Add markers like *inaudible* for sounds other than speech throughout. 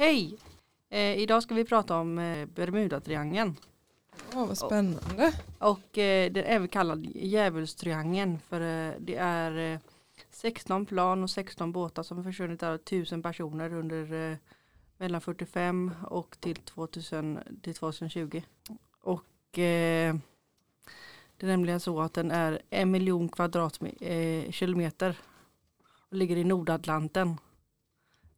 Hej! Eh, idag ska vi prata om eh, Bermudatriangeln. Åh, vad spännande. Och eh, den är även kallad djävulstriangeln för eh, det är eh, 16 plan och 16 båtar som försvunnit av 1000 personer under eh, mellan 45 och till, 2000, till 2020. Och eh, det är nämligen så att den är en miljon kvadratkilometer och ligger i Nordatlanten.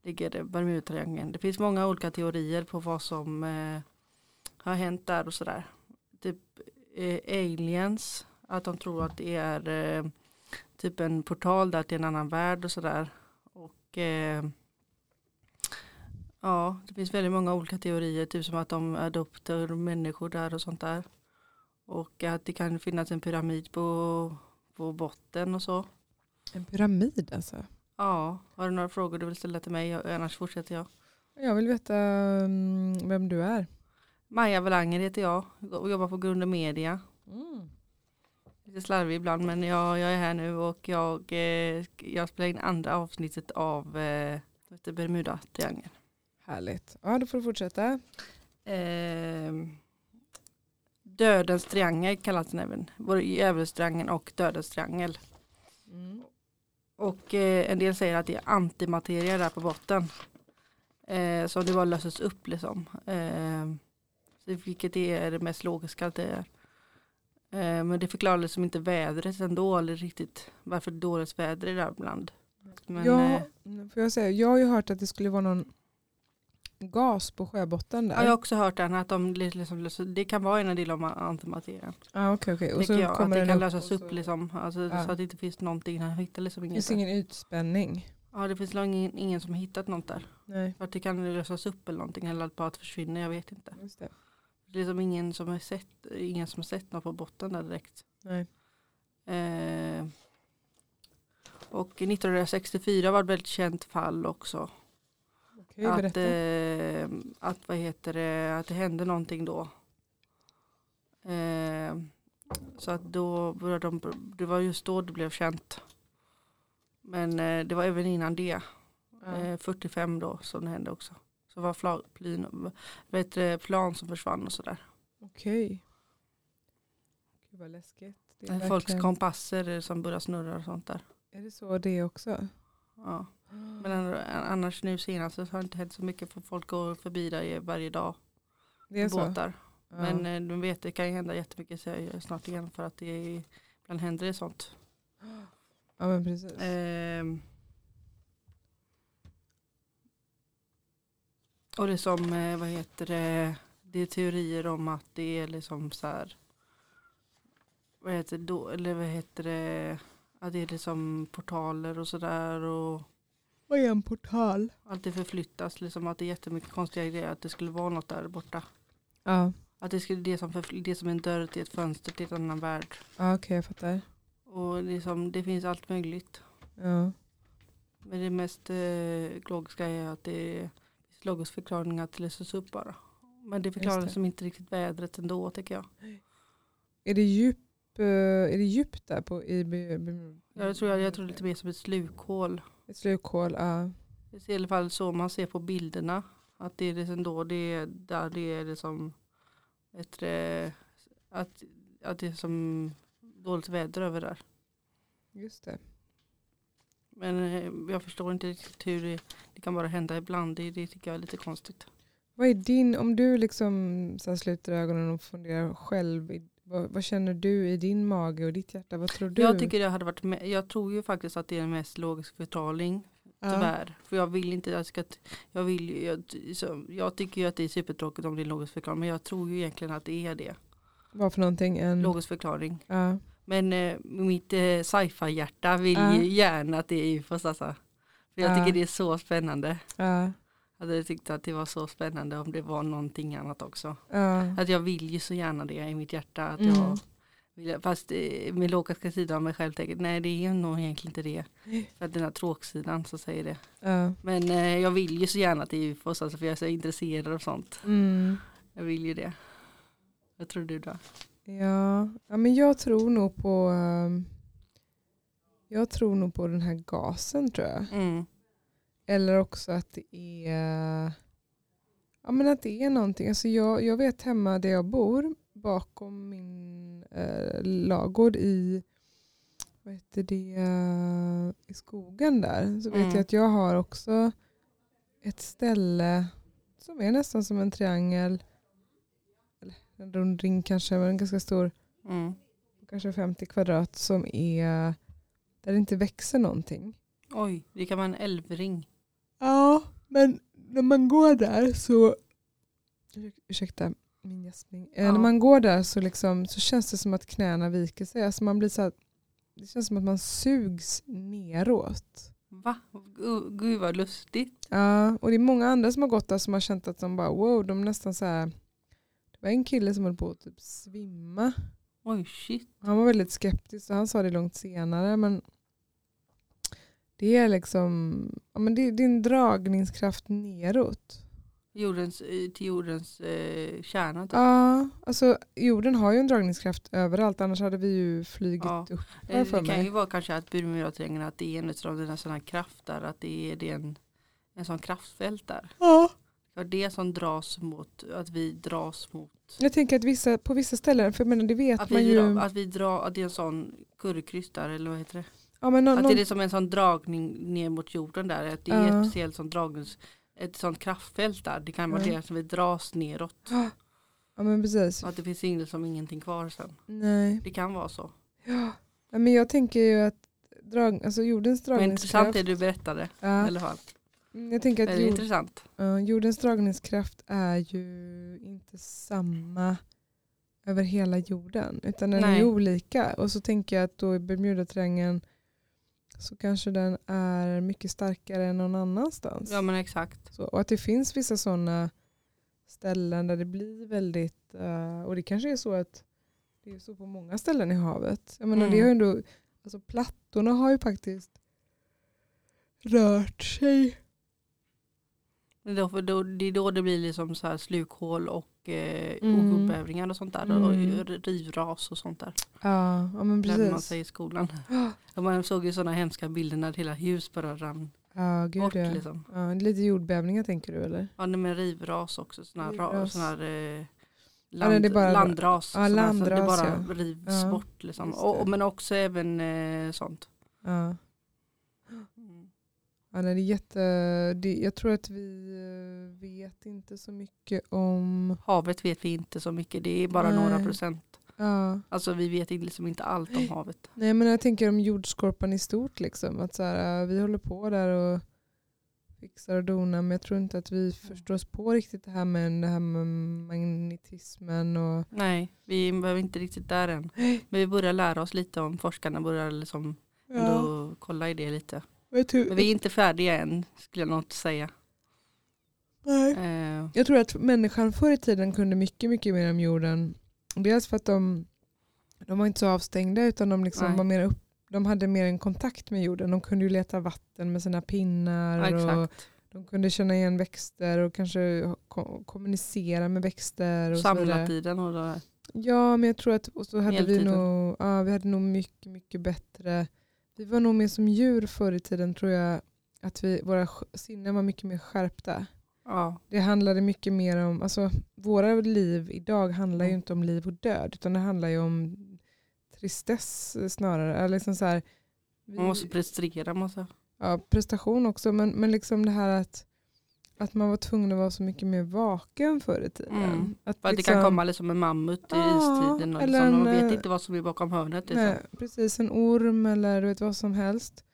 Ligger Bermudatriangeln. Det finns många olika teorier på vad som eh, har hänt där och sådär. Typ eh, aliens, att de tror att det är eh, typ en portal där till en annan värld och sådär. Och eh, ja, det finns väldigt många olika teorier, typ som att de adopterar människor där och sånt där. Och att det kan finnas en pyramid på, på botten och så. En pyramid alltså. Ja, har du några frågor du vill ställa till mig? Annars fortsätter jag. Jag vill veta mm, vem du är. Maja Welanger heter jag och jobbar på Grund och Media. Mm. Lite slarvig ibland men jag, jag är här nu och jag, eh, jag spelar in andra avsnittet av eh, Bermuda-triangeln. Härligt. Ja, då får du fortsätta. Eh, dödens triangel kallas den även. Både djävulstriangeln och dödens triangel. Mm. Och eh, en del säger att det är antimateria där på botten. Eh, så det bara löses upp liksom. Eh, vilket är det mest logiska att det är. Eh, men det förklarar liksom inte vädret ändå. Eller riktigt varför dåligt väder är där ibland. Men, ja, eh, får jag, säga, jag har ju hört att det skulle vara någon gas på sjöbotten där. ja, jag har också hört den att de liksom, det kan vara en del av antimaterian. ah, okej, okej. Och så jag, att kommer det den kan lösas upp så- liksom. Alltså, Ja. Så att det inte finns någonting. Han hittar liksom Det inget. finns där. ingen utspänning. Ja det finns ingen, ingen som har hittat något där. Nej, För att det kan lösas upp eller någonting. Eller att det försvinner. Jag vet inte. just det. Det är liksom ingen som har sett, ingen som har sett något på botten där direkt. Nej. Eh, och 1964 var det ett väldigt känt fall också. Att, eh, att, vad heter det, att det hände någonting då. Eh, så att då började de, det var just då det blev känt. Men eh, det var även innan det, ja. eh, 45 då som det hände också. Så var fla, plin, vet, du, plan som försvann och sådär. Okej. Gud vad läskigt. Det är, Folks verkligen- kompasser som börjar snurra och sånt där. är det så det också? Ja. Men an- annars nu senast så har det inte hänt så mycket för folk går förbi där varje dag. det är med så? båtar. Ja. Men eh, de vet det kan ju hända jättemycket snart igen för att det är, ibland händer det sånt. ja men precis. Ehm. och det som, eh, vad heter det, det är teorier om att det är liksom så här, vad heter det då, eller vad heter det, att det är liksom portaler och sådär och Vad är en portal? allt det förflyttas, liksom att det är jättemycket konstiga grejer, att det skulle vara något där borta. Ja, Att det skulle det som, förfly- det som är en dörr till ett fönster till en annan värld. ja okej jag fattar. Och det, är som, det finns allt möjligt. Ja. Men det mest eh, logiska är att det finns logisk förklaring att det löses upp bara. Men det förklarar Just det. liksom inte riktigt vädret ändå tycker jag. Är det djup, är det djupt där på i Be- Jag tror, jag, jag tror lite mer som ett slukhål. Ett slukhål, ja. Det är i alla fall så man ser på bilderna. Att det är liksom då det är där det är liksom ett, eh, att, att det är som dåligt väder över där. Just det. Men eh, jag förstår inte riktigt hur det, det kan bara hända ibland. Det, det tycker jag är lite konstigt. Vad är din, om du liksom så sluter ögonen och funderar själv, i- vad, vad känner du i din mage och ditt hjärta? Vad tror du? Jag tycker det hade varit, me- jag tror ju faktiskt att det är den mest logisk förklaring. ja. Tyvärr. För jag vill inte, jag ska, jag vill jag, så, jag tycker ju att det är supertråkigt om det är en logisk förklaring. Men jag tror ju egentligen att det är det. Vad för någonting? En, Logisk förklaring. ja. Men eh, mitt eh, sci-fi-hjärta vill Ja. ju gärna att det är UFOs alltså. För jag Ja. tycker det är så spännande. Ja. Jag hade tyckt att det var så spännande om det var någonting annat också. Ja. Att jag vill ju så gärna det i mitt hjärta. Att Mm. jag vill, fast eh, min logiska sida av mig själv tänker nej det är nog egentligen inte det. För att den här tråksidan så säger det. Ja. Men eh, jag vill ju så gärna är UFOs alltså för jag är så intresserad av sånt. Mm. Jag vill ju det. Vad tror du då? Ja. ja, men jag tror nog på ehm, jag tror nog på den här gasen tror jag. Mm. Eller också att det är Ja men att det är någonting. Alltså jag, jag vet hemma där jag bor bakom min eh, lagård i, vad heter det, eh, i skogen där. Så vet Mm. jag att jag har också ett ställe som är nästan som en triangel. Eller en rund ring kanske, men ganska stor. Mm. Kanske 50 kvadrat som är där det inte växer någonting. Oj, det kan vara en älvring. Men när man går där så... Ursäkta min gäspning. Eh, Ja. När man går där så, liksom, så känns det som att knäna viker sig. Alltså man blir så här, det känns som att man sugs neråt. Va? Gu- Gud vad lustigt. Ja, och det är många andra som har gått där som har känt att de bara wow, de nästan så här... Det var en kille som höll på att typ svimma. Oj shit. Han var väldigt skeptisk och han sa det långt senare. Men det är liksom ja, men det, det är en dragningskraft neråt. Jordens, till jordens eh, kärna. Typ. Ja, alltså jorden har ju en dragningskraft överallt annars hade vi ju flugit Ja. upp. Eh, det kan mig. ju vara kanske att Bermudatriangeln att det är en av dina sådana krafter. Att det är, det är en, en sån kraftfält där. Ja. Ja, det som dras mot, att vi dras mot. Jag tänker att vissa, på vissa ställen, för jag menar, det vet Att man vi, ju. drar, att vi drar, att det är en sån currykryss där eller vad heter det? Ja, men någon, Att det är som en sån dragning ner mot jorden där. Att det är Ja. ett speciellt sånt dragnings, ett sånt kraftfält där. Det kan vara Ja. det som vi dras neråt. ja men precis. Och att det finns inget som ingenting kvar sen. Nej. Det kan vara så. Ja. Ja, men jag tänker ju att drag, alltså jordens Men intressant dragningskraft. det du berättade. I Ja, alla fall. Mm, jag tänker Är att jord, intressant? ja, jordens dragningskraft är ju inte samma över hela jorden. Utan den är Nej. ju olika. Och så tänker jag att då i Bermudatriangeln så kanske den är mycket starkare än någon annanstans. Ja men exakt. Så, och att det finns vissa sådana ställen där det blir väldigt, eh, och det kanske är så att det är så på många ställen i havet. Jag menar, Mm. det har ju ändå, alltså plattorna har ju faktiskt rört sig. Det är då, det är då det blir liksom så här slukhål och, eh, och Mm. jordbävningar och sånt där. Mm. Och rivras och sånt där. Ja, ja men Lärde man precis. sig i skolan. *gasps* Och man såg ju sådana hemska bilder när hela hus bara rann Ja, gud bort. ja. Liksom. ja. det Lite jordbävningar tänker du eller? Ja, nej, men rivras också. Ra, Rivras. sån här eh, land, det är bara- landras. ja, landras, det bara ja. rivs Ja, bort. Liksom. det. och, men också även eh, sånt. Ja. Mm. Ja, nej, det är jätte, det, jag tror att vi eh, vet inte så mycket om... Havet vet vi inte så mycket. Det är bara några Nej. procent. Ja. Alltså vi vet liksom inte allt om havet. *gasps* Nej men jag tänker om jordskorpan i stort. Liksom, att så här, äh, vi håller på där och fixar och donar men jag tror inte att vi förstår oss på riktigt det här med, det här med magnetismen. Och, Nej, vi behöver inte riktigt där än. *gasps* Men vi börjar lära oss lite om forskarna börjar liksom ändå kolla i det lite. Men vi är inte färdiga än skulle jag nog säga. nej. Eh, jag tror att människan förr i tiden kunde mycket, mycket mer om jorden. Dels för att de, de var inte så avstängda utan de, liksom Nej. var mer upp, de hade mer en kontakt med jorden. De kunde ju leta vatten med sina pinnar. ja, och. De kunde känna igen växter och kanske ko- kommunicera med växter. Och. Samlartiden och det där. Ja, men jag tror att och så hade vi nog, ja, vi hade nog mycket, mycket bättre. Vi var nog mer som djur förr i tiden tror jag. Att vi, våra sinnen var mycket mer skärpta. Ja, Det handlade mycket mer om, alltså våra liv idag handlar ju Mm. inte om liv och död. Utan det handlar ju om tristess snarare. Eller liksom så här, vi, man måste prestera. Måste. ja, prestation också. Men, men liksom det här att, att man var tvungen att vara så mycket mer vaken förr i tiden. Mm. Att att det kan komma liksom en mammut i Ja, istiden. Och liksom, en, man vet eh, inte vad som är bakom hörnet. Liksom. Nej, precis, en orm eller du vet vad som helst.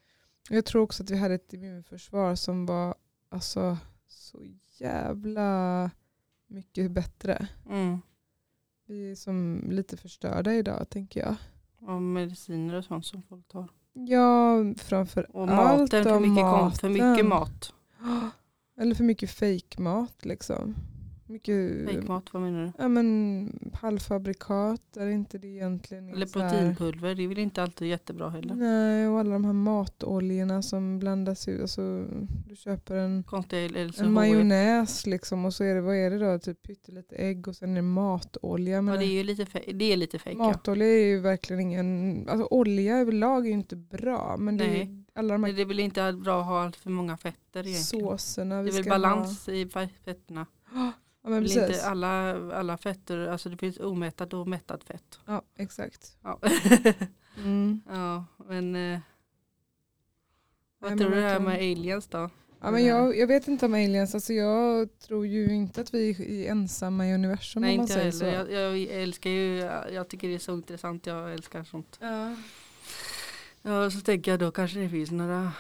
Jag tror också att vi hade ett immunförsvar som var alltså, så jävla mycket bättre. Mm. Vi är som lite förstörda idag tänker jag. Och mediciner och sånt som folk tar. Ja, framför Och allt maten, för mycket, kom, för mycket maten. mat. *gasps* *gasps* Eller för mycket fejkmat liksom. Mycket Fejkmat, vad menar du? ja, men, halvfabrikat är inte det egentligen. Eller proteinpulver, det är väl inte alltid jättebra heller. Nej, och alla de här matoljorna som blandas ut. Alltså, du köper en En majonnäs liksom och så är det, vad är det då? Typ pyttelite ägg och sen är det matolja. Men Ja, det är ju lite, det är lite. Ja. matolja är ju verkligen ingen, alltså olja överlag är ju inte bra. Men det är Nej. alla de här det är väl inte bra att ha allt för många fetter egentligen. såserna Det är väl balans i fe- fetterna. Ja, men precis. inte alla, alla fetter, alltså det finns omättat och mättat fett. Ja, exakt. Ja, *laughs* Mm. ja men eh, Nej, vad men tror du det här med aliens då? Ja, men jag, jag vet inte om aliens, alltså jag tror ju inte att vi är ensamma i universum Nej inte jag heller. Jag, jag älskar ju, jag tycker det är så intressant, jag älskar sånt. Ja. Ja, så tänker jag då kanske det finns några,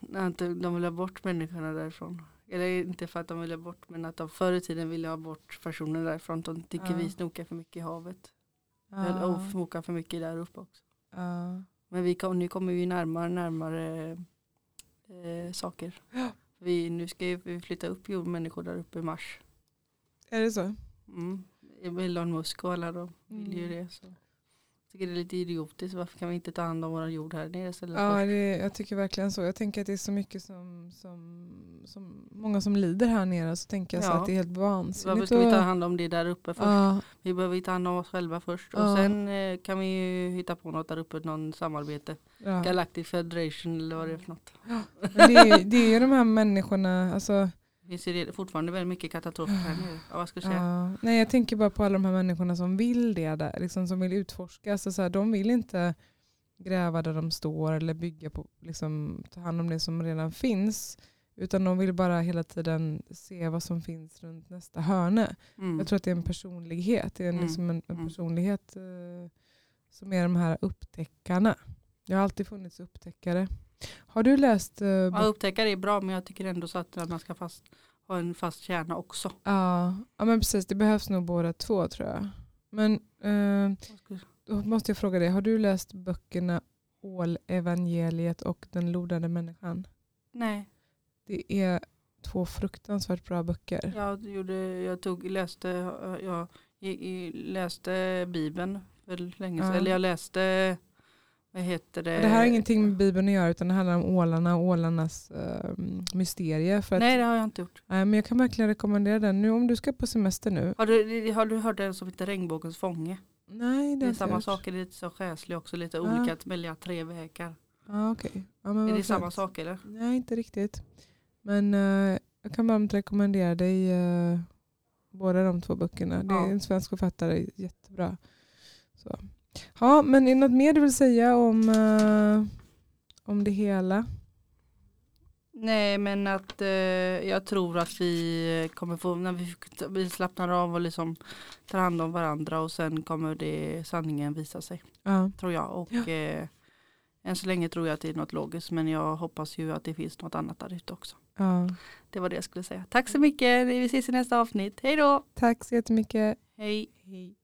när de vill ha bort människorna därifrån. Eller inte för att de vill ha bort, men att de förr i tiden ville ha bort personer därifrån. De tycker Ja. vi snokar för mycket i havet. Ja. Och snokar för mycket där uppe också. Ja. Men vi kom, nu kommer vi närmare närmare eh, saker. Vi, nu ska vi flytta upp människor där uppe i mars. Är det så? Mm. Elon Musk och alla de vill ju Mm. det. Så. Tycker det är lite idiotiskt. Varför kan vi inte ta hand om vår jord här nere istället? Ja, det, jag tycker verkligen så. Jag tänker att det är så mycket som, som, som många som lider här nere så tänker jag så Ja. att det är helt Varför vansinnigt. ska vi ta hand om det där uppe först? Ja, Vi behöver ta hand om oss själva först. Och Ja. sen eh, kan vi ju hitta på något där uppe, någon samarbete. Galactic Federation eller vad det är för något. Det, är, det är ju de här människorna, alltså, Vi ser det fortfarande väldigt mycket katastrofer här nere. Ja, vad ska jag säga? ja. Nej jag tänker bara på alla de här människorna som vill det där, liksom, som vill utforska. Alltså, så här, de vill inte gräva där de står eller bygga på, liksom, ta hand om det som redan finns. Utan de vill bara hela tiden se vad som finns runt nästa hörne. Mm. Jag tror att det är en personlighet. Det är en, Mm. liksom en, en Mm. personlighet eh, som är de här upptäckarna. Jag har alltid funnits upptäckare. Har du läst? Eh, Ja, bok- upptäckare är bra men jag tycker ändå så att man ska fast, ha en fast kärna också. ja, ja, men precis. Det behövs nog båda två tror jag. Men eh, då måste jag fråga dig, har du läst böckerna Ålevangeliet och Den lodande människan? Nej, Det är två fruktansvärt bra böcker. jag, gjorde, jag tog, läste, jag, jag läste Bibeln för länge sedan. Ja. Eller jag läste, vad heter det? Det här har ingenting med Bibeln att göra utan det handlar om ålarna och ålarnas eh, mysterie. För att, Nej det har jag inte gjort. Nej, men jag kan verkligen rekommendera den. Nu om du ska på semester nu. Har du, har du hört den som heter Regnbågens fånge? Nej, det, Det är samma sak, det är lite så själslig också, lite Ja. olika att välja tre vägar. Ja, okej. Ja, Är det samma sak eller? Nej, inte riktigt. Men eh, jag kan varmt rekommendera dig eh, båda de två böckerna. Det är en svensk författare, jättebra. Så. Ja, men är det något mer du vill säga om, eh, om det hela? Nej men att eh, jag tror att vi kommer få, när vi, vi slappnar av och liksom tar hand om varandra och sen kommer det sanningen visa sig. Ja. Tror jag. Och Ja. eh, än så länge tror jag att det är något logiskt men jag hoppas ju att det finns något annat där ute också. Ja. Det var det jag skulle säga. Tack så mycket, vi ses i nästa avsnitt. Hej då! Tack så jättemycket. Hej! Hej.